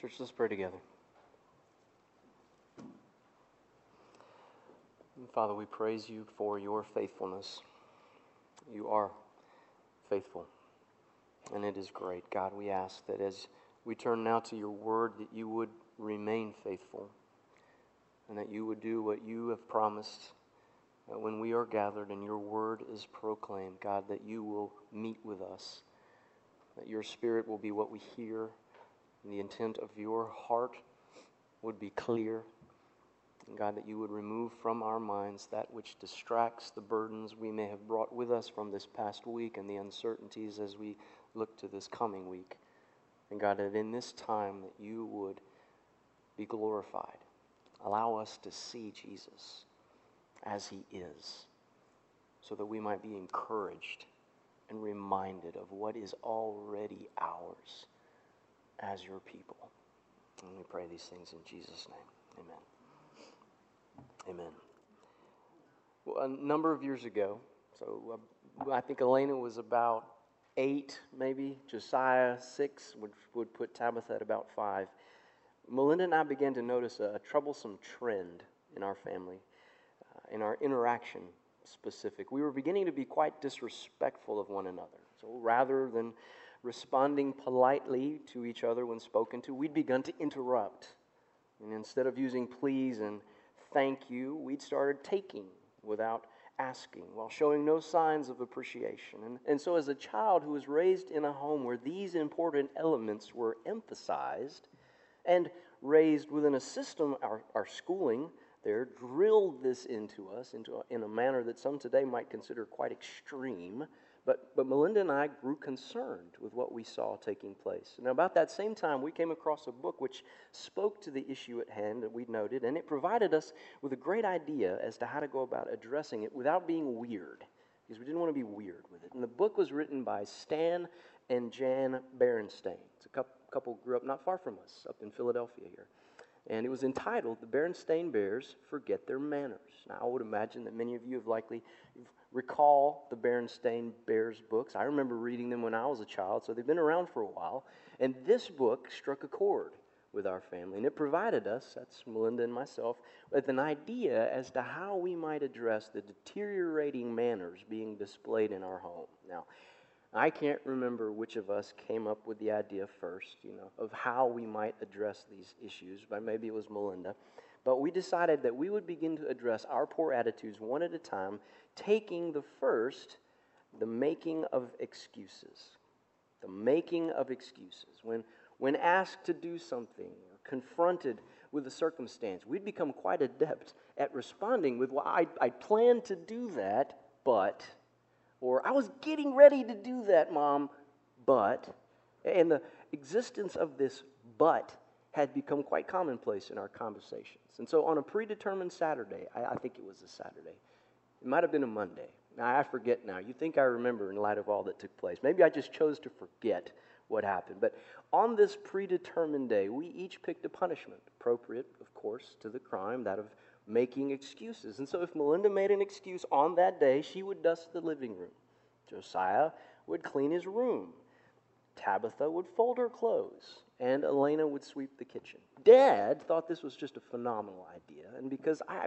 Church, let's pray together. Father, we praise you for your faithfulness. You are faithful, and it is great. God, we ask that as we turn now to your word, that you would remain faithful, and that you would do what you have promised that when we are gathered and your word is proclaimed, God, that you will meet with us, that your spirit will be what we hear, and the intent of your heart would be clear. And God, that you would remove from our minds that which distracts the burdens we may have brought with us from this past week and the uncertainties as we look to this coming week. And God, that in this time that you would be glorified. Allow us to see Jesus as he is, so that we might be encouraged and reminded of what is already ours as your people. And we pray these things in Jesus' name. Amen. Amen. Well, a number of years ago, so uh, I think Elena was about eight, maybe, Josiah six, would, would put Tabitha at about five. Melinda and I began to notice a, a troublesome trend in our family in our interaction specific. We were beginning to be quite disrespectful of one another. So rather than responding politely to each other when spoken to, we'd begun to interrupt. And instead of using please and thank you, we'd started taking without asking while showing no signs of appreciation. And, and so, as a child who was raised in a home where these important elements were emphasized and raised within a system, our, our schooling, there drilled this into us into a, in a manner that some today might consider quite extreme. But, but Melinda and I grew concerned with what we saw taking place. Now, about that same time, we came across a book which spoke to the issue at hand that we noted, and it provided us with a great idea as to how to go about addressing it without being weird, because we didn't want to be weird with it. And the book was written by Stan and Jan Berenstain. It's a couple couple grew up not far from us, up in Philadelphia here and it was entitled The Berenstain Bears Forget Their Manners. Now, I would imagine that many of you have likely recall the Berenstain Bears books. I remember reading them when I was a child, so they've been around for a while. And this book struck a chord with our family, and it provided us, that's Melinda and myself, with an idea as to how we might address the deteriorating manners being displayed in our home. Now, I can't remember which of us came up with the idea first, you know, of how we might address these issues, but maybe it was Melinda. But we decided that we would begin to address our poor attitudes one at a time, taking the first, the making of excuses. The making of excuses. When, when asked to do something or confronted with a circumstance, we'd become quite adept at responding with, Well, I, I planned to do that, but or, I was getting ready to do that, Mom, but. And the existence of this but had become quite commonplace in our conversations. And so on a predetermined Saturday, I, I think it was a Saturday, it might have been a Monday. Now, I forget now. You think I remember in light of all that took place. Maybe I just chose to forget what happened. But on this predetermined day, we each picked a punishment, appropriate, of course, to the crime, that of making excuses. And so if Melinda made an excuse on that day, she would dust the living room. Josiah would clean his room. Tabitha would fold her clothes. And Elena would sweep the kitchen. Dad thought this was just a phenomenal idea. And because I,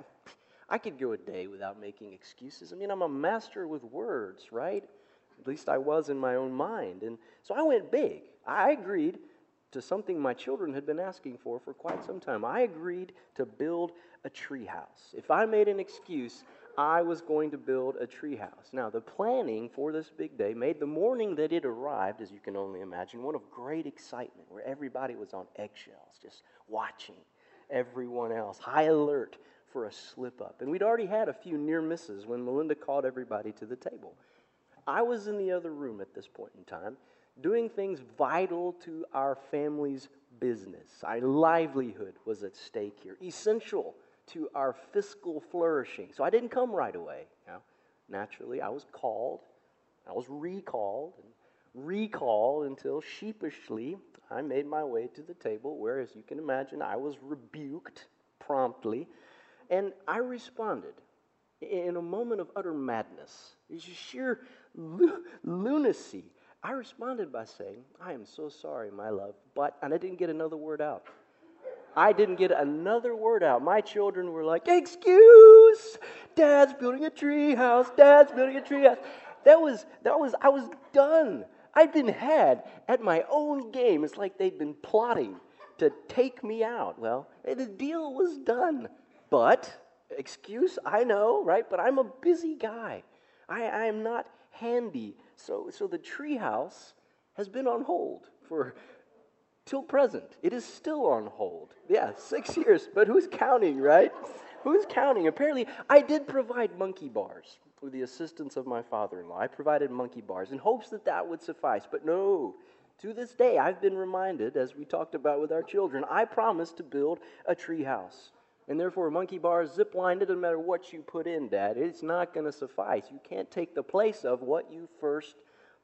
I could go a day without making excuses. I mean, I'm a master with words, right? At least I was in my own mind. And so I went big. I agreed to something my children had been asking for for quite some time. I agreed to build a treehouse. If I made an excuse, I was going to build a treehouse. Now, the planning for this big day made the morning that it arrived, as you can only imagine, one of great excitement where everybody was on eggshells, just watching everyone else, high alert for a slip up. And we'd already had a few near misses when Melinda called everybody to the table. I was in the other room at this point in time, doing things vital to our family's business. Our livelihood was at stake here, essential to our fiscal flourishing. So I didn't come right away. Know? Naturally, I was called, I was recalled, and recalled until sheepishly I made my way to the table, where, as you can imagine, I was rebuked promptly. And I responded in a moment of utter madness. Sheer lunacy I responded by saying, I am so sorry, my love, but, and I didn't get another word out. I didn't get another word out. My children were like, Excuse! Dad's building a tree house. Dad's building a tree house. That was, that was, I was done. I'd been had at my own game. It's like they'd been plotting to take me out. Well, the deal was done. But, excuse, I know, right? But I'm a busy guy. I, I am not handy. So, so the treehouse has been on hold for till present. It is still on hold. Yeah, six years. But who's counting, right? Who's counting? Apparently, I did provide monkey bars with the assistance of my father in law. I provided monkey bars in hopes that that would suffice. But no, to this day, I've been reminded, as we talked about with our children, I promised to build a tree house. And therefore, monkey bars, zip lined, it doesn't matter what you put in, Dad. It's not going to suffice. You can't take the place of what you first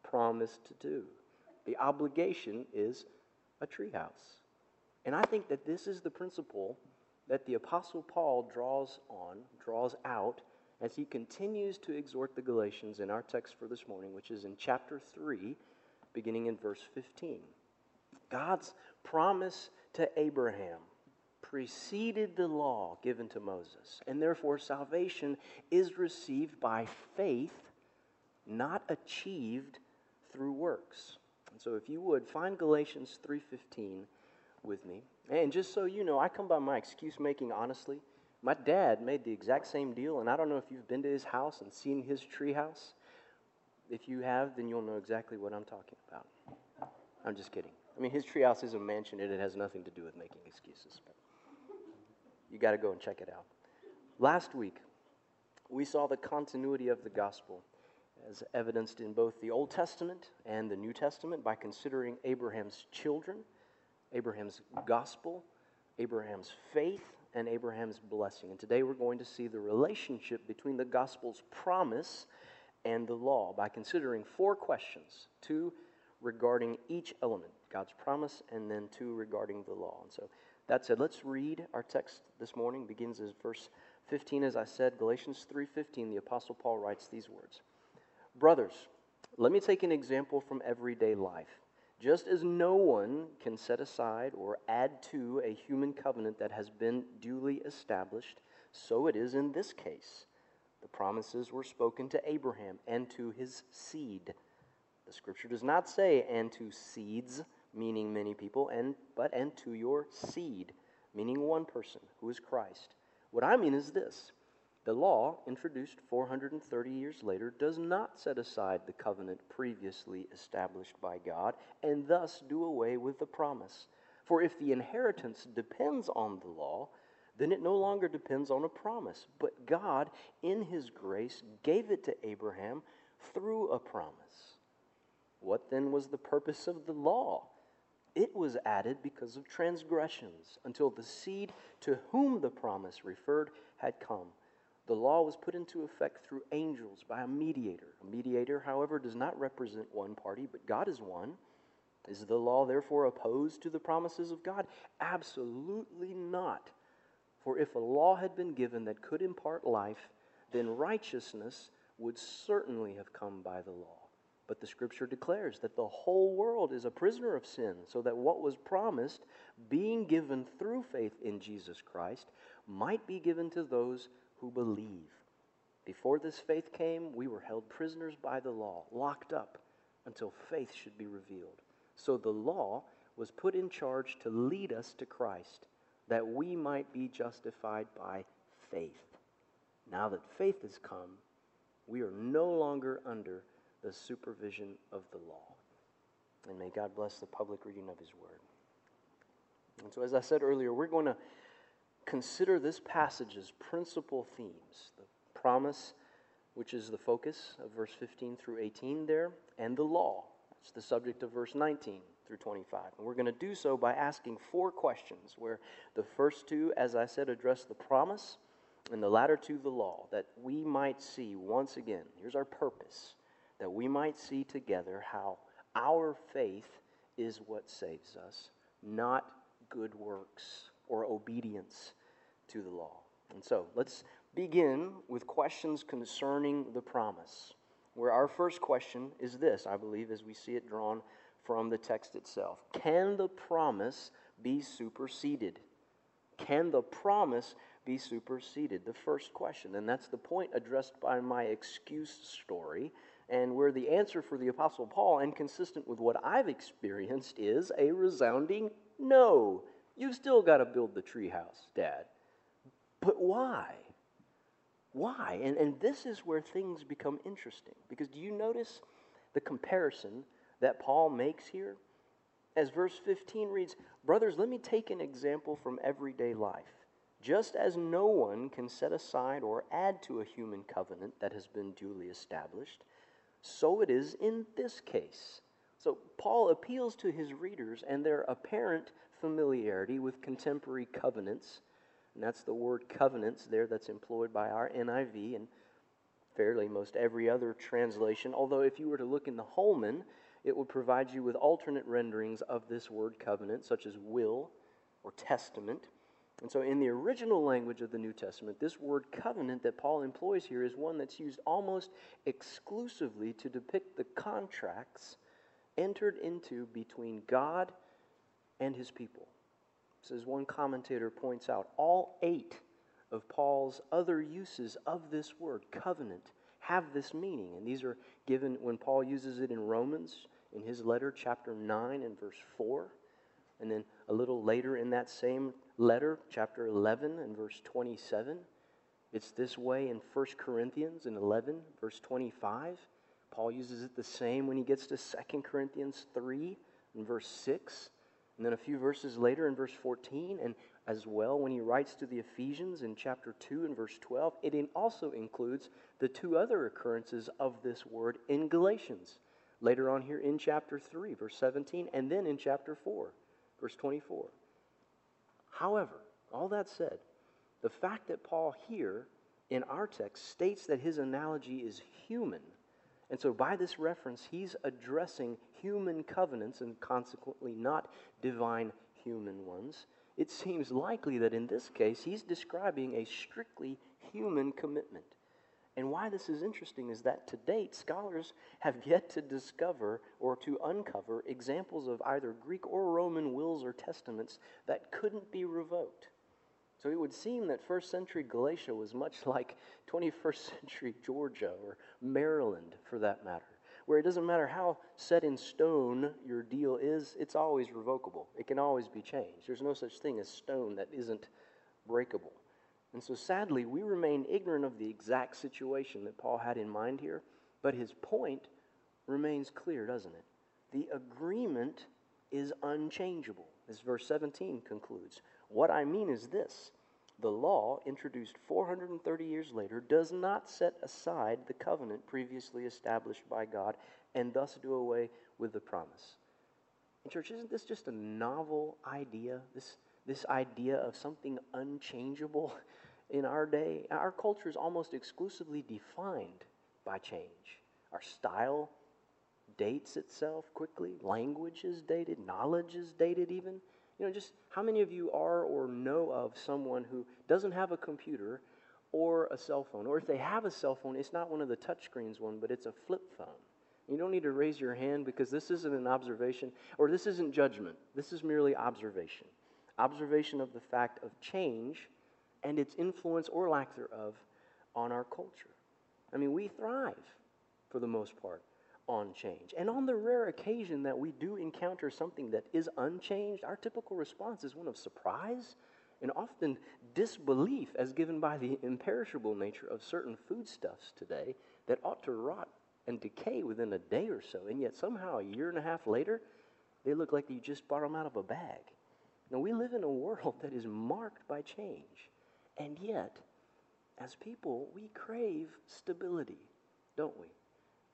promised to do. The obligation is a treehouse. And I think that this is the principle that the Apostle Paul draws on, draws out, as he continues to exhort the Galatians in our text for this morning, which is in chapter 3, beginning in verse 15. God's promise to Abraham preceded the law given to Moses, and therefore salvation is received by faith, not achieved through works. And so if you would find Galatians 3:15 with me. And just so you know, I come by my excuse making honestly. My dad made the exact same deal, and I don't know if you've been to his house and seen his tree house. If you have, then you'll know exactly what I'm talking about. I'm just kidding. I mean, his treehouse is a mansion, and it has nothing to do with making excuses. You got to go and check it out. Last week, we saw the continuity of the gospel as evidenced in both the Old Testament and the New Testament by considering Abraham's children, Abraham's gospel, Abraham's faith, and Abraham's blessing. And today we're going to see the relationship between the gospel's promise and the law by considering four questions two regarding each element, God's promise, and then two regarding the law. And so that said, let's read our text this morning. Begins as verse 15, as I said, Galatians 3:15. The apostle Paul writes these words: Brothers, let me take an example from everyday life. Just as no one can set aside or add to a human covenant that has been duly established, so it is in this case. The promises were spoken to Abraham and to his seed. The scripture does not say, and to seeds, meaning many people, and, but and to your seed, meaning one person, who is Christ. What I mean is this the law, introduced 430 years later, does not set aside the covenant previously established by God and thus do away with the promise. For if the inheritance depends on the law, then it no longer depends on a promise. But God, in His grace, gave it to Abraham through a promise. What then was the purpose of the law? It was added because of transgressions until the seed to whom the promise referred had come. The law was put into effect through angels by a mediator. A mediator, however, does not represent one party, but God is one. Is the law therefore opposed to the promises of God? Absolutely not. For if a law had been given that could impart life, then righteousness would certainly have come by the law. But the scripture declares that the whole world is a prisoner of sin, so that what was promised, being given through faith in Jesus Christ, might be given to those who believe. Before this faith came, we were held prisoners by the law, locked up until faith should be revealed. So the law was put in charge to lead us to Christ, that we might be justified by faith. Now that faith has come, we are no longer under the supervision of the law. And may God bless the public reading of His Word. And so, as I said earlier, we're going to consider this passage's principal themes the promise, which is the focus of verse 15 through 18 there, and the law. That's the subject of verse 19 through 25. And we're going to do so by asking four questions, where the first two, as I said, address the promise, and the latter two, the law, that we might see once again here's our purpose that we might see together how our faith is what saves us, not good works or obedience to the law. And so let's begin with questions concerning the promise. where our first question is this, I believe, as we see it drawn from the text itself Can the promise be superseded? Can the promise be superseded? The first question. And that's the point addressed by my excuse story, and where the answer for the Apostle Paul, and consistent with what I've experienced, is a resounding no. You've still got to build the treehouse, Dad. But why? Why? And, and this is where things become interesting. Because do you notice the comparison that Paul makes here? As verse 15 reads, Brothers, let me take an example from everyday life. Just as no one can set aside or add to a human covenant that has been duly established, so it is in this case. So Paul appeals to his readers and their apparent familiarity with contemporary covenants. And that's the word covenants there that's employed by our NIV and fairly most every other translation. Although, if you were to look in the Holman, it would provide you with alternate renderings of this word covenant, such as will or testament. And so, in the original language of the New Testament, this word covenant that Paul employs here is one that's used almost exclusively to depict the contracts entered into between God and his people. So, as one commentator points out, all eight of Paul's other uses of this word, covenant, have this meaning. And these are given when Paul uses it in Romans, in his letter, chapter 9 and verse 4. And then a little later in that same letter, chapter 11 and verse 27. It's this way in 1 Corinthians in 11, verse 25. Paul uses it the same when he gets to 2 Corinthians 3 and verse 6. And then a few verses later in verse 14, and as well when he writes to the Ephesians in chapter 2 and verse 12, it also includes the two other occurrences of this word in Galatians. Later on here in chapter 3, verse 17, and then in chapter 4, verse 24. However, all that said, the fact that Paul here in our text states that his analogy is human, and so by this reference, he's addressing human covenants and consequently not divine human ones. It seems likely that in this case, he's describing a strictly human commitment. And why this is interesting is that to date, scholars have yet to discover or to uncover examples of either Greek or Roman wills or testaments that couldn't be revoked. So it would seem that first century Galatia was much like 21st century Georgia or Maryland, for that matter, where it doesn't matter how set in stone your deal is, it's always revocable. It can always be changed. There's no such thing as stone that isn't breakable. And so sadly, we remain ignorant of the exact situation that Paul had in mind here, but his point remains clear, doesn't it? The agreement is unchangeable, as verse 17 concludes. What I mean is this the law, introduced 430 years later, does not set aside the covenant previously established by God and thus do away with the promise. And, church, isn't this just a novel idea? This, this idea of something unchangeable in our day? Our culture is almost exclusively defined by change. Our style dates itself quickly, language is dated, knowledge is dated, even. You know, just how many of you are or know of someone who doesn't have a computer or a cell phone? Or if they have a cell phone, it's not one of the touchscreens one, but it's a flip phone. You don't need to raise your hand because this isn't an observation or this isn't judgment. This is merely observation. Observation of the fact of change and its influence or lack thereof on our culture. I mean, we thrive for the most part on change. And on the rare occasion that we do encounter something that is unchanged, our typical response is one of surprise and often disbelief, as given by the imperishable nature of certain foodstuffs today that ought to rot and decay within a day or so. And yet, somehow, a year and a half later, they look like you just bought them out of a bag. Now, we live in a world that is marked by change. And yet, as people, we crave stability, don't we?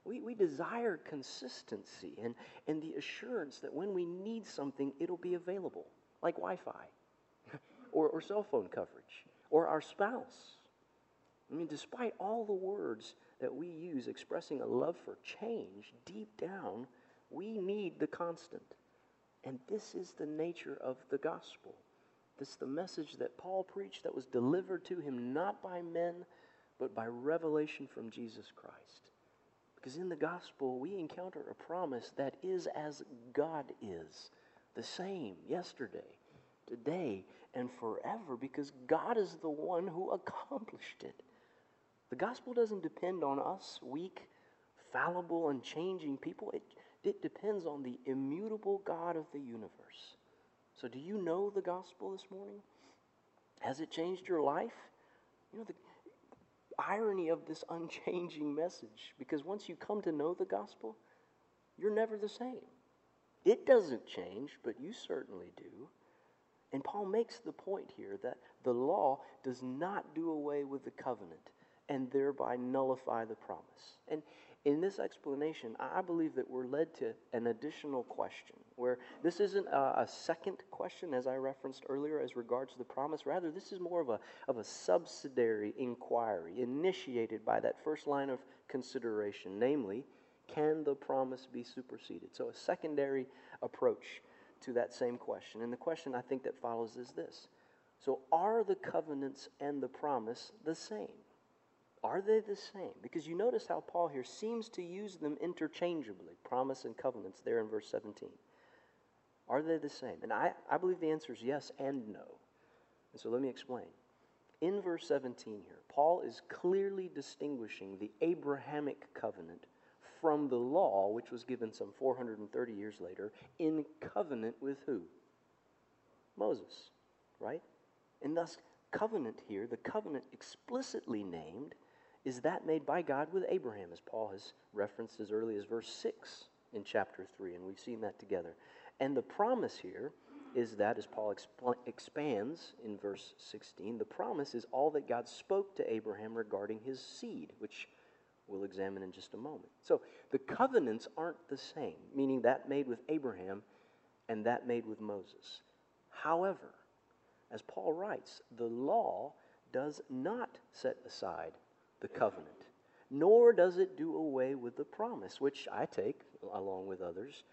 We, we desire consistency and, and the assurance that when we need something, it'll be available, like Wi Fi or, or cell phone coverage or our spouse. I mean, despite all the words that we use expressing a love for change, deep down, we need the constant. And this is the nature of the gospel. This is the message that Paul preached that was delivered to him not by men, but by revelation from Jesus Christ. Because in the gospel, we encounter a promise that is as God is the same yesterday, today, and forever, because God is the one who accomplished it. The gospel doesn't depend on us, weak, fallible, and changing people. It, it depends on the immutable God of the universe. So, do you know the gospel this morning? Has it changed your life? You know, the irony of this unchanging message, because once you come to know the gospel, you're never the same. It doesn't change, but you certainly do. And Paul makes the point here that the law does not do away with the covenant and thereby nullify the promise. And in this explanation, I believe that we're led to an additional question, where this isn't a, a, second question, as I referenced earlier, as regards the promise. Rather, this is more of a, of a subsidiary inquiry initiated by that first line of consideration, namely, can the promise be superseded? So, a secondary approach to that same question. And the question I think that follows is this So, are the covenants and the promise the same? Are they the same? Because you notice how Paul here seems to use them interchangeably, promise and covenants, there in verse 17. Are they the same? And I, I believe the answer is yes and no. And so let me explain. In verse 17 here, Paul is clearly distinguishing the Abrahamic covenant from the law, which was given some 430 years later, in covenant with who? Moses, right? And thus, covenant here, the covenant explicitly named, is that made by God with Abraham, as Paul has referenced as early as verse 6 in chapter 3, and we've seen that together. And the promise here is that, as Paul expands in verse 16, the promise is all that God spoke to Abraham regarding his seed, which we'll examine in just a moment. So the covenants aren't the same, meaning that made with Abraham and that made with Moses. However, as Paul writes, the law does not set aside the covenant, nor does it do away with the promise, which I take, along with others,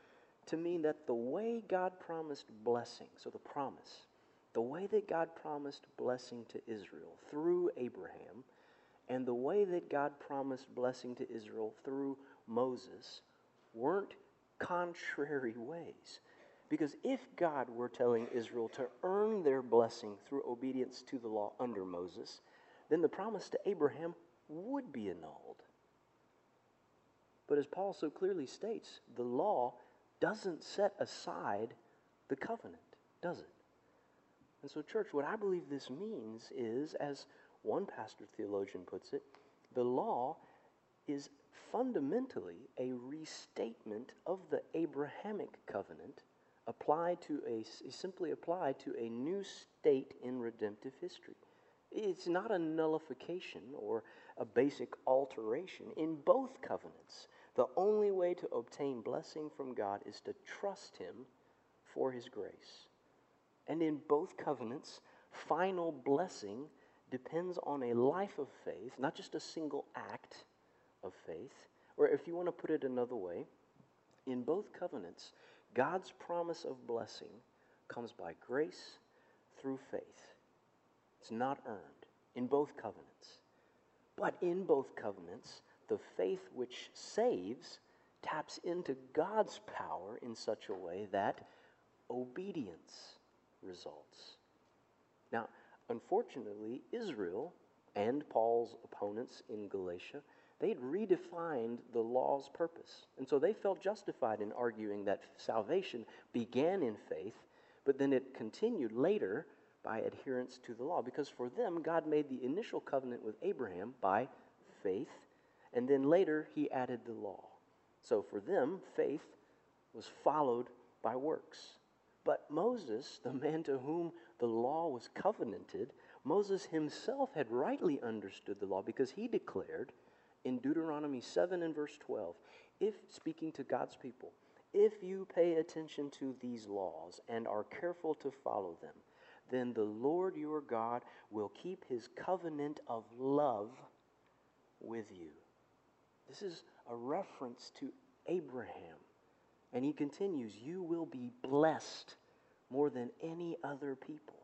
to mean that the way God promised blessing, so the promise, the way that God promised blessing to Israel through Abraham, and the way that God promised blessing to Israel through Moses weren't contrary ways. Because if God were telling Israel to earn their blessing through obedience to the law under Moses, then the promise to Abraham would be annulled. But as Paul so clearly states, the law doesn't set aside the covenant, does it? And so, church, what I believe this means is, as one pastor theologian puts it, the law is fundamentally a restatement of the Abrahamic covenant applied to a simply applied to a new state in redemptive history. It's not a nullification or a basic alteration. In both covenants, the only way to obtain blessing from God is to trust Him for His grace. And in both covenants, final blessing depends on a life of faith, not just a single act of faith. Or if you want to put it another way, in both covenants, God's promise of blessing comes by grace through faith. It's not earned in both covenants. But in both covenants, the faith which saves taps into God's power in such a way that obedience results. Now, unfortunately, Israel and Paul's opponents in Galatia, they'd redefined the law's purpose. And so they felt justified in arguing that salvation began in faith, but then it continued later by adherence to the law. Because for them, God made the initial covenant with Abraham by faith, and then later he added the law. So for them, faith was followed by works. But Moses, the man to whom the law was covenanted, Moses himself had rightly understood the law because he declared in Deuteronomy 7 and verse 12, if speaking to God's people, if you pay attention to these laws and are careful to follow them, then the Lord your God will keep his covenant of love with you. This is a reference to Abraham. And he continues, You will be blessed more than any other people.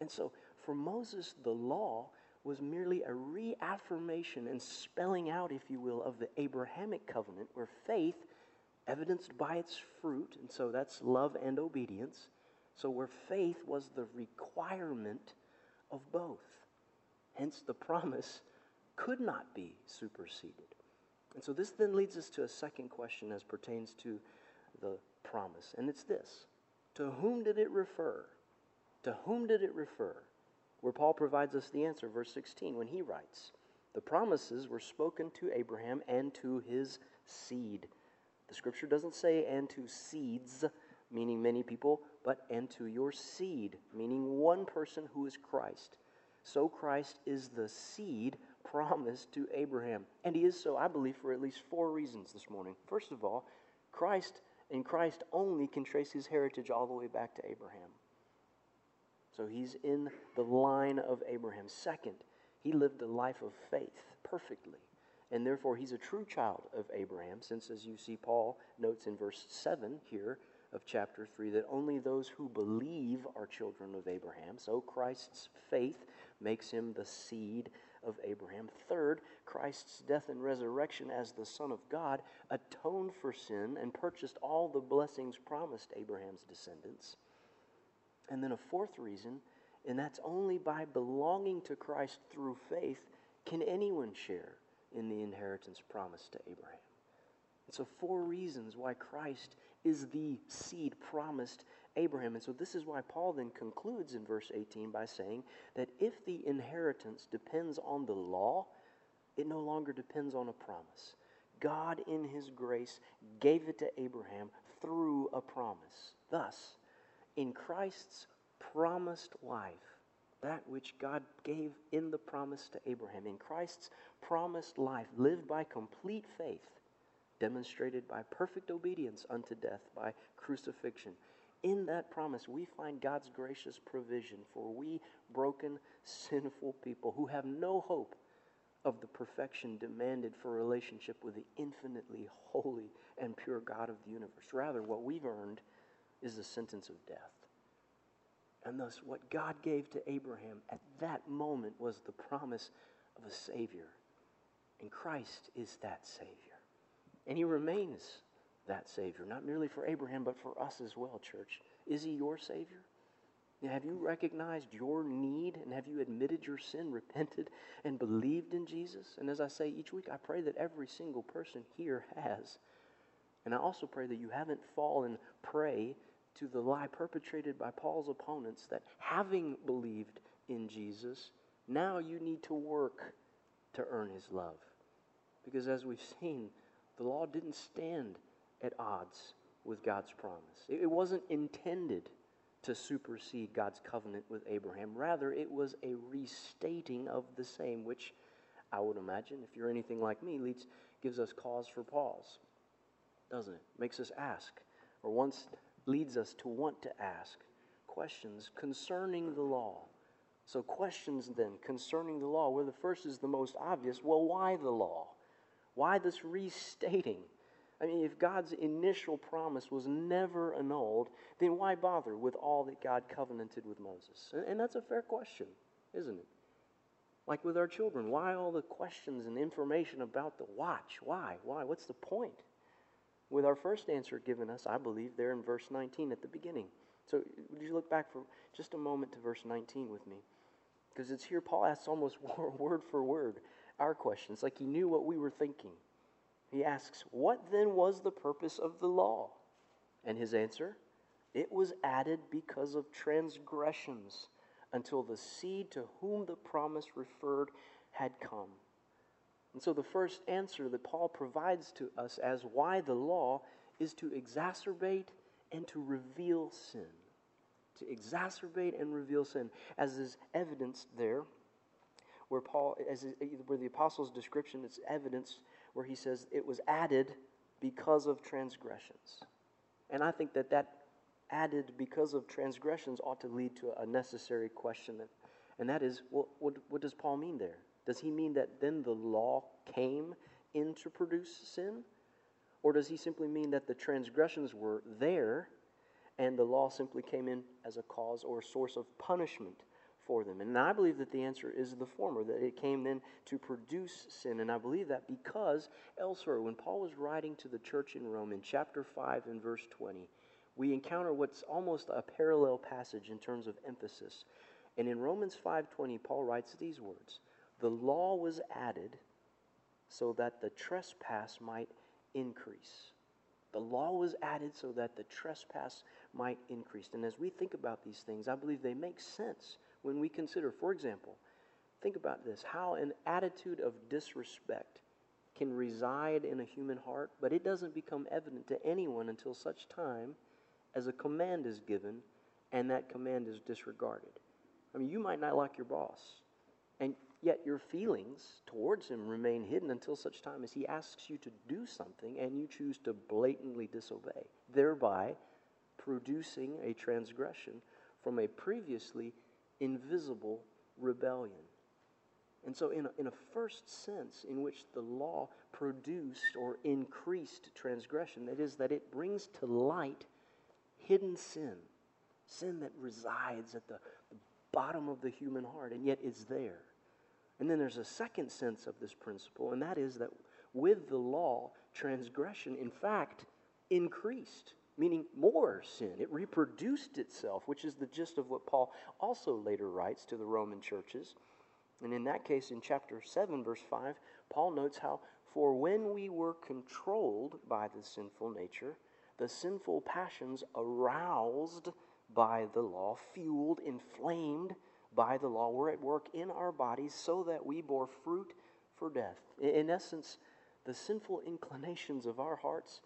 And so, for Moses, the law was merely a reaffirmation and spelling out, if you will, of the Abrahamic covenant, where faith, evidenced by its fruit, and so that's love and obedience, so where faith was the requirement of both. Hence, the promise could not be superseded. And so this then leads us to a second question as pertains to the promise, and it's this To whom did it refer? To whom did it refer? Where Paul provides us the answer, verse 16, when he writes, The promises were spoken to Abraham and to his seed. The scripture doesn't say, and to seeds, meaning many people, but and to your seed, meaning one person who is Christ. So Christ is the seed promised to Abraham. And he is so, I believe, for at least four reasons this morning. First of all, Christ and Christ only can trace his heritage all the way back to Abraham. So he's in the line of Abraham. Second, he lived a life of faith perfectly. And therefore, he's a true child of Abraham, since, as you see, Paul notes in verse 7 here of chapter 3 that only those who believe are children of Abraham. So Christ's faith makes him the seed of Abraham. Third, Christ's death and resurrection as the Son of God atoned for sin and purchased all the blessings promised Abraham's descendants. And then a fourth reason, and that's only by belonging to Christ through faith can anyone share in the inheritance promised to Abraham. And so, four reasons why Christ is the seed promised Abraham. And so, this is why Paul then concludes in verse 18 by saying that if the inheritance depends on the law, it no longer depends on a promise. God, in his grace, gave it to Abraham through a promise. Thus, in Christ's promised life, that which God gave in the promise to Abraham, in Christ's promised life, lived by complete faith, demonstrated by perfect obedience unto death, by crucifixion. In that promise, we find God's gracious provision for we broken, sinful people who have no hope of the perfection demanded for relationship with the infinitely holy and pure God of the universe. Rather, what we've earned is the sentence of death. And thus, what God gave to Abraham at that moment was the promise of a Savior. And Christ is that Savior. And He remains that Savior, not merely for Abraham, but for us as well, church. Is He your Savior? Have you recognized your need and have you admitted your sin, repented, and believed in Jesus? And as I say each week, I pray that every single person here has. And I also pray that you haven't fallen prey to the lie perpetrated by Paul's opponents that having believed in Jesus, now you need to work to earn his love. Because as we've seen, the law didn't stand at odds with God's promise. It wasn't intended to supersede God's covenant with Abraham. Rather, it was a restating of the same, which I would imagine, if you're anything like me, leads, gives us cause for pause, doesn't it? Makes us ask, or once leads us to want to ask questions concerning the law. So, questions then concerning the law, where the first is the most obvious well, why the law? Why this restating? I mean, if God's initial promise was never annulled, then why bother with all that God covenanted with Moses? And, that's a fair question, isn't it? Like with our children, why all the questions and information about the watch? Why? Why? What's the point? with our first answer given us, I believe, there in verse 19 at the beginning. So, would you look back for just a moment to verse 19 with me? Because it's here Paul asks almost word for word our questions, like he knew what we were thinking. He asks, What then was the purpose of the law? And his answer, It was added because of transgressions until the seed to whom the promise referred had come. And so the first answer that Paul provides to us as why the law is to exacerbate and to reveal sin. To exacerbate and reveal sin, as is evidenced there, where Paul, as where the apostle's description, it's evidence where he says it was added because of transgressions. And I think that that added because of transgressions ought to lead to a necessary question, and that is, well, what, what does Paul mean there? Does he mean that then the law came in to produce sin? Or does he simply mean that the transgressions were there and the law simply came in as a cause or source of punishment for them? And I believe that the answer is the former, that it came then to produce sin. And I believe that because elsewhere, when Paul was writing to the church in Rome in chapter 5 and verse 20, we encounter what's almost a parallel passage in terms of emphasis. And in Romans 5:20 Paul writes these words, "The law was added so that the trespass might increase." The law was added so that the trespass might increase. And as we think about these things, I believe they make sense when we consider, for example, think about this how an attitude of disrespect can reside in a human heart, but it doesn't become evident to anyone until such time as a command is given and that command is disregarded. I mean, you might not like your boss, and yet your feelings towards him remain hidden until such time as he asks you to do something and you choose to blatantly disobey, thereby producing a transgression from a previously invisible rebellion. And so, in a, in a first sense, in which the law produced or increased transgression, that is, that it brings to light hidden sin, sin that resides at the, the bottom of the human heart and yet is there. And then there's a second sense of this principle, and that is that with the law, transgression, in fact, increased meaning more sin. It reproduced itself, which is the gist of what Paul also later writes to the Roman churches. And in that case, in chapter 7, verse 5, Paul notes how, for when we were controlled by the sinful nature, the sinful passions aroused by the law, fueled, inflamed by the law, were at work in our bodies so that we bore fruit for death. In essence, the sinful inclinations of our hearts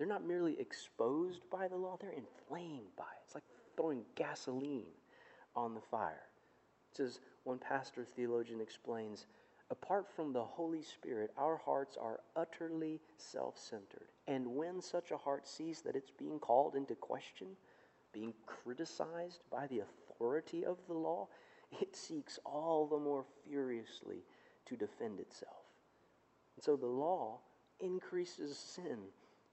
they're not merely exposed by the law, they're inflamed by it. It's like throwing gasoline on the fire. It says, one pastor theologian explains, apart from the Holy Spirit, our hearts are utterly self centered. And when such a heart sees that it's being called into question, being criticized by the authority of the law, it seeks all the more furiously to defend itself. And so the law increases sin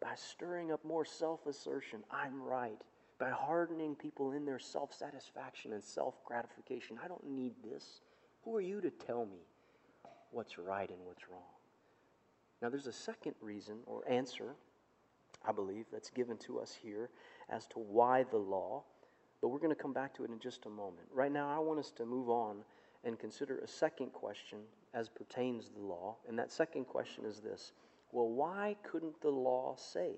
by stirring up more self assertion, I'm right, by hardening people in their self satisfaction and self gratification. I don't need this. Who are you to tell me what's right and what's wrong? Now, there's a second reason or answer, I believe, that's given to us here as to why the law, but we're going to come back to it in just a moment. Right now, I want us to move on and consider a second question as pertains to the law, and that second question is this well, why couldn't the law save?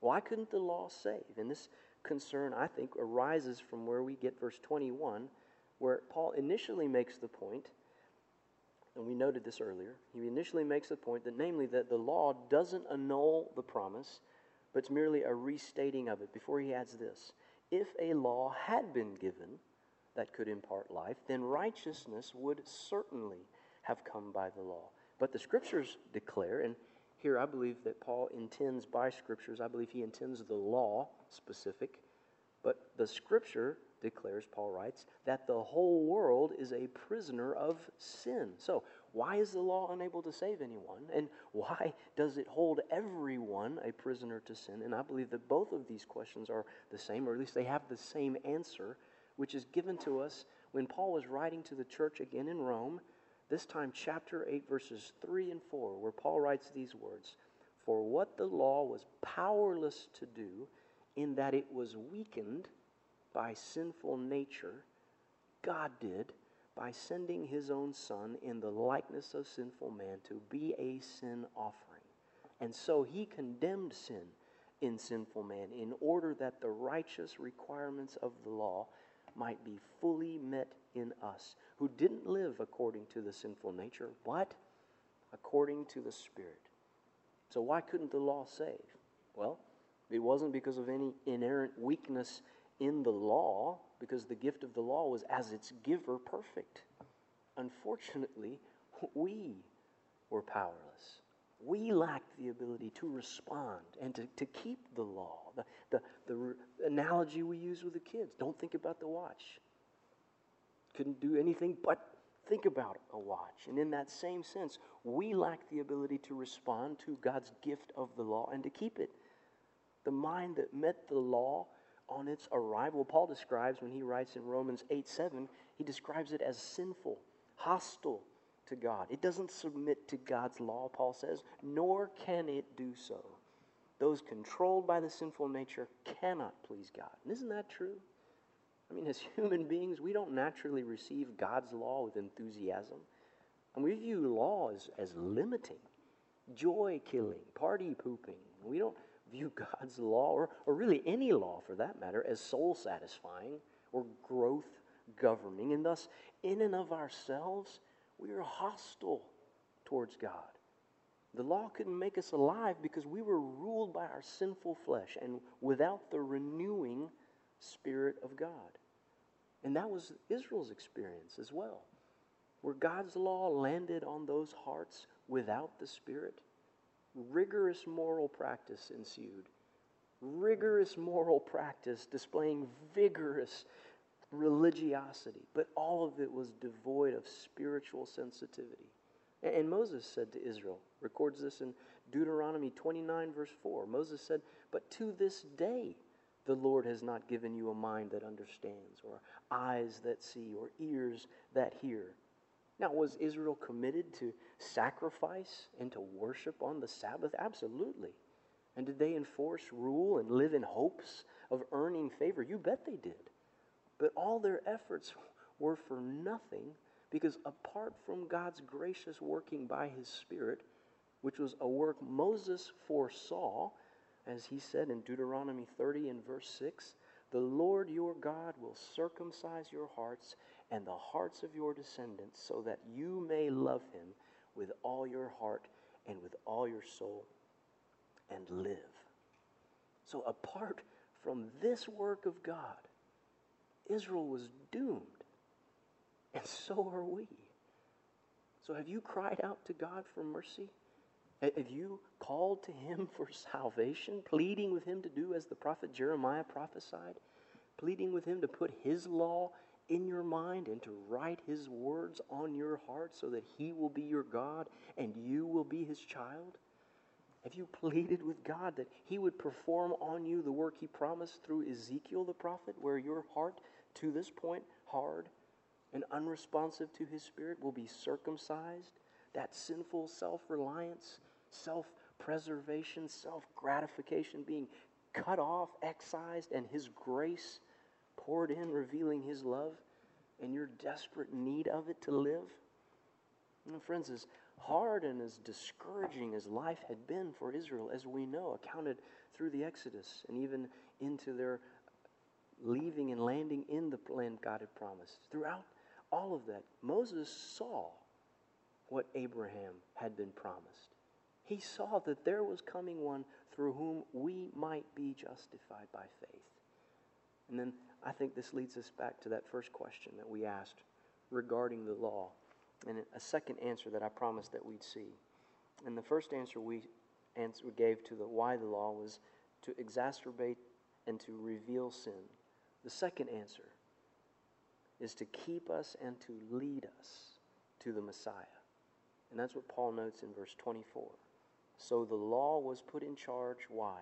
Why couldn't the law save? And this concern, I think, arises from where we get verse 21, where Paul initially makes the point, and we noted this earlier, he initially makes the point that, namely, that the law doesn't annul the promise, but it's merely a restating of it. Before he adds this if a law had been given that could impart life, then righteousness would certainly have come by the law. But the scriptures declare, and here I believe that Paul intends by scriptures, I believe he intends the law specific, but the scripture declares, Paul writes, that the whole world is a prisoner of sin. So, why is the law unable to save anyone? And why does it hold everyone a prisoner to sin? And I believe that both of these questions are the same, or at least they have the same answer, which is given to us when Paul was writing to the church again in Rome this time, chapter 8, verses 3 and 4, where Paul writes these words For what the law was powerless to do, in that it was weakened by sinful nature, God did by sending his own Son in the likeness of sinful man to be a sin offering. And so he condemned sin in sinful man in order that the righteous requirements of the law might be fully met in us, who didn't live according to the sinful nature, but according to the Spirit. So, why couldn't the law save? Well, it wasn't because of any inherent weakness in the law, because the gift of the law was as its giver perfect. Unfortunately, we were powerless. We lacked the ability to respond and to, to keep the law. The, the, the analogy we use with the kids don't think about the watch couldn't do anything but think about a watch. And in that same sense, we lack the ability to respond to God's gift of the law and to keep it. The mind that met the law on its arrival, Paul describes when he writes in Romans 8 7, he describes it as sinful, hostile to God. It doesn't submit to God's law, Paul says, nor can it do so. Those controlled by the sinful nature cannot please God. And isn't that true? I mean, as human beings, we don't naturally receive God's law with enthusiasm. And we view law as, as limiting, joy killing, party pooping. We don't view God's law, or, or really any law for that matter, as soul satisfying or growth governing. And thus, in and of ourselves, we are hostile towards God. The law couldn't make us alive because we were ruled by our sinful flesh and without the renewing Spirit of God. And that was Israel's experience as well, where God's law landed on those hearts without the Spirit. Rigorous moral practice ensued. Rigorous moral practice displaying vigorous religiosity, but all of it was devoid of spiritual sensitivity. And Moses said to Israel, records this in Deuteronomy 29, verse 4. Moses said, But to this day the Lord has not given you a mind that understands, or eyes that see, or ears that hear. Now, was Israel committed to sacrifice and to worship on the Sabbath? Absolutely. And did they enforce rule and live in hopes of earning favor? You bet they did. But all their efforts were for nothing because apart from God's gracious working by his Spirit, which was a work Moses foresaw, as he said in Deuteronomy 30 and verse 6, the Lord your God will circumcise your hearts and the hearts of your descendants so that you may love him with all your heart and with all your soul and live. So, apart from this work of God, Israel was doomed. And so are we. So have you cried out to God for mercy? Have you called to Him for salvation, pleading with Him to do as the prophet Jeremiah prophesied? Pleading with Him to put His law in your mind and to write His words on your heart so that He will be your God and you will be His child? Have you pleaded with God that He would perform on you the work He promised through Ezekiel the prophet, where your heart to this point hard and unresponsive to his spirit will be circumcised. That sinful self reliance, self preservation, self gratification being cut off, excised, and his grace poured in, revealing his love and your desperate need of it to live. You know, friends, as hard and as discouraging as life had been for Israel, as we know, accounted through the Exodus and even into their leaving and landing in the land God had promised. Throughout all of that, Moses saw what Abraham had been promised. He saw that there was coming one through whom we might be justified by faith. And then I think this leads us back to that first question that we asked regarding the law, and a second answer that I promised that we'd see. And the first answer we, answer gave to the why the law was to exacerbate and to reveal sin. The second answer is to keep us and to lead us to the Messiah. And that's what Paul notes in verse 24. So the law was put in charge. Why?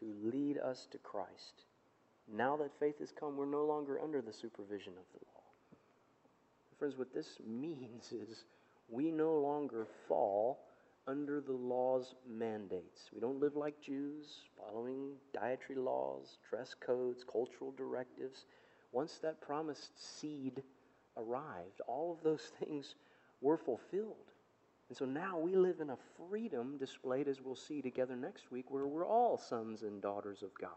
To lead us to Christ. Now that faith has come, we're no longer under the supervision of the law. Friends, what this means is we no longer fall under the law's mandates. We don't live like Jews, following dietary laws, dress codes, cultural directives. Once that promised seed arrived, all of those things were fulfilled. And so now we live in a freedom displayed, as we'll see together next week, where we're all sons and daughters of God.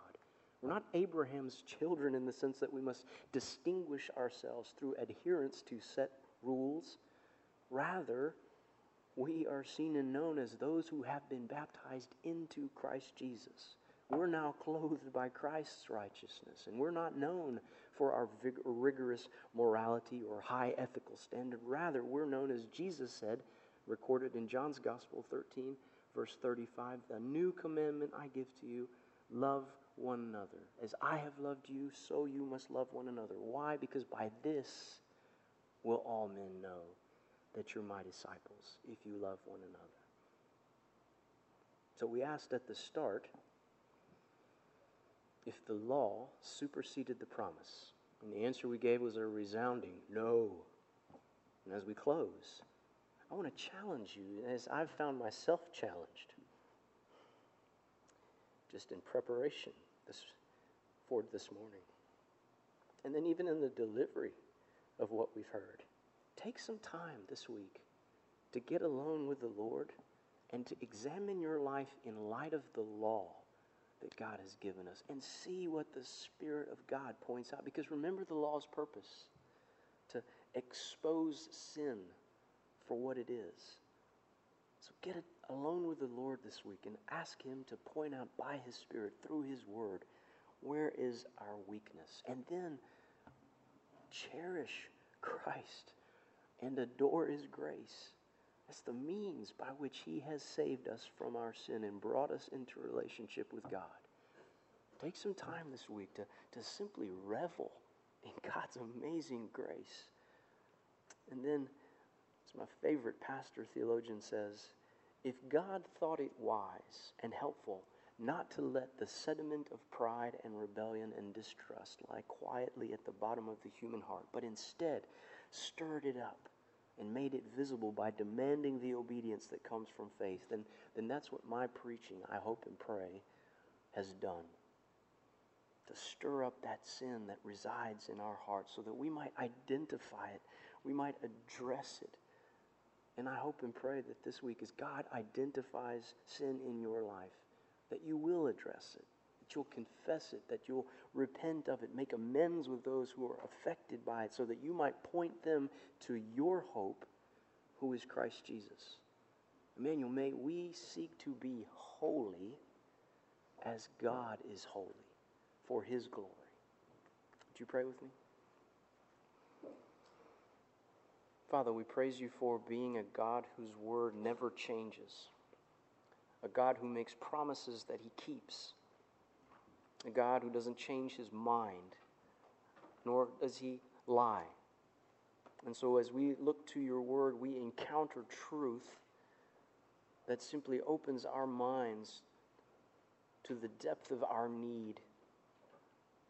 We're not Abraham's children in the sense that we must distinguish ourselves through adherence to set rules. Rather, we are seen and known as those who have been baptized into Christ Jesus. We're now clothed by Christ's righteousness, and we're not known for our vig- rigorous morality or high ethical standard. Rather, we're known as Jesus said, recorded in John's Gospel 13, verse 35 The new commandment I give to you love one another. As I have loved you, so you must love one another. Why? Because by this will all men know that you're my disciples if you love one another. So we asked at the start if the law superseded the promise? And the answer we gave was a resounding no. And as we close, I want to challenge you as I've found myself challenged just in preparation this, for this morning. And then, even in the delivery of what we've heard, take some time this week to get alone with the Lord and to examine your life in light of the law that God has given us and see what the Spirit of God points out. Because remember the law's purpose to expose sin for what it is. So get alone with the Lord this week and ask Him to point out by His Spirit through His Word where is our weakness. And then cherish Christ and adore His grace. That's the means by which He has saved us from our sin and brought us into relationship with God. Take some time this week to, to simply revel in God's amazing grace. And then, my favorite pastor theologian says, if God thought it wise and helpful not to let the sediment of pride and rebellion and distrust lie quietly at the bottom of the human heart, but instead stirred it up and made it visible by demanding the obedience that comes from faith, then, then that's what my preaching, I hope and pray, has done. To stir up that sin that resides in our hearts so that we might identify it, we might address it. And I hope and pray that this week, as God identifies sin in your life, that you will address it, that you'll confess it, that you'll repent of it, make amends with those who are affected by it, so that you might point them to your hope, who is Christ Jesus. Emmanuel, may we seek to be holy as God is holy for his glory. Would you pray with me? Father, we praise you for being a God whose word never changes a God who makes promises that he keeps, a God who doesn't change his mind, nor does he lie. And so, as we look to your word, we encounter truth that simply opens our minds to the depth of our need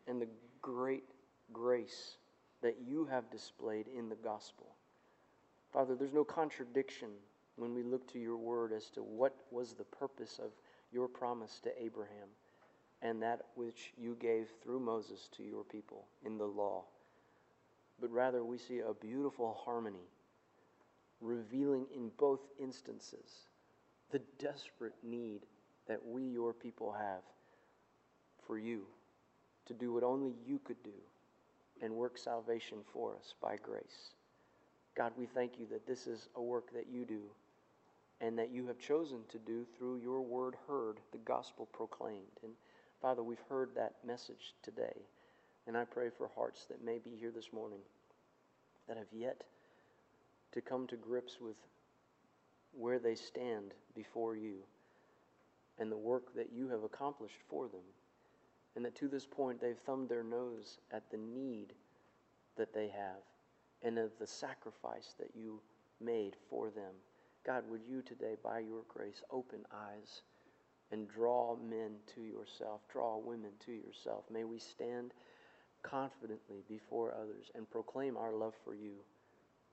and the great grace that you have displayed in the gospel. Father, there's no contradiction when we look to your word as to what was the purpose of your promise to Abraham and that which you gave through Moses to your people in the law. But rather, we see a beautiful harmony revealing in both instances the desperate need that we, your people, have for you to do what only you could do and work salvation for us by grace. God, we thank you that this is a work that you do and that you have chosen to do through your word heard, the gospel proclaimed. And Father, we've heard that message today. And I pray for hearts that may be here this morning that have yet to come to grips with where they stand before you and the work that you have accomplished for them. And that to this point they've thumbed their nose at the need that they have and of the sacrifice that you made for them. God, would you today, by your grace, open eyes and draw men to yourself, draw women to yourself. May we stand confidently before others and proclaim our love for you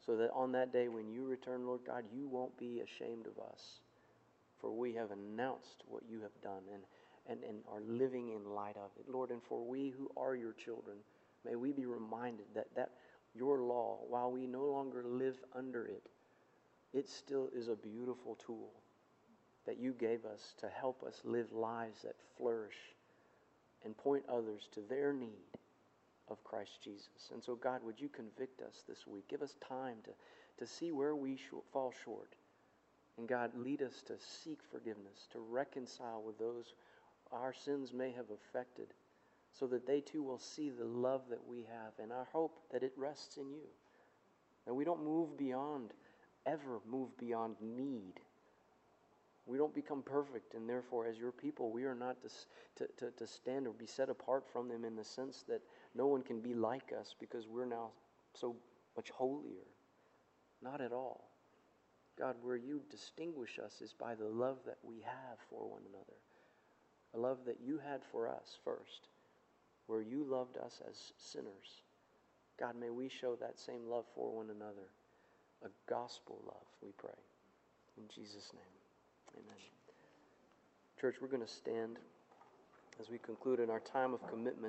so that on that day when you return, Lord God, you won't be ashamed of us. For we have announced what you have done and, and, and are living in light of it. Lord, and for we who are your children, may we be reminded that, that your law, while we no longer live under it, it still is a beautiful tool that you gave us to help us live lives that flourish and point others to their need of Christ Jesus. And so, God, would you convict us this week? Give us time to, to see where we sh- fall short. And God, lead us to seek forgiveness, to reconcile with those our sins may have affected, so that they too will see the love that we have and our hope that it rests in you. That we don't move beyond ever move beyond need. We don't become perfect, and therefore, as your people, we are not to, to, to, to, stand or be set apart from them in the sense that no one can be like us because we're now so much holier. Not at all. God, where you distinguish us is by the love that we have for one another, a love that you had for us first, where you loved us as sinners. God, may we show that same love for one another. A gospel love, we pray. In Jesus' name, amen. Church, we're going to stand as we conclude in our time of commitment.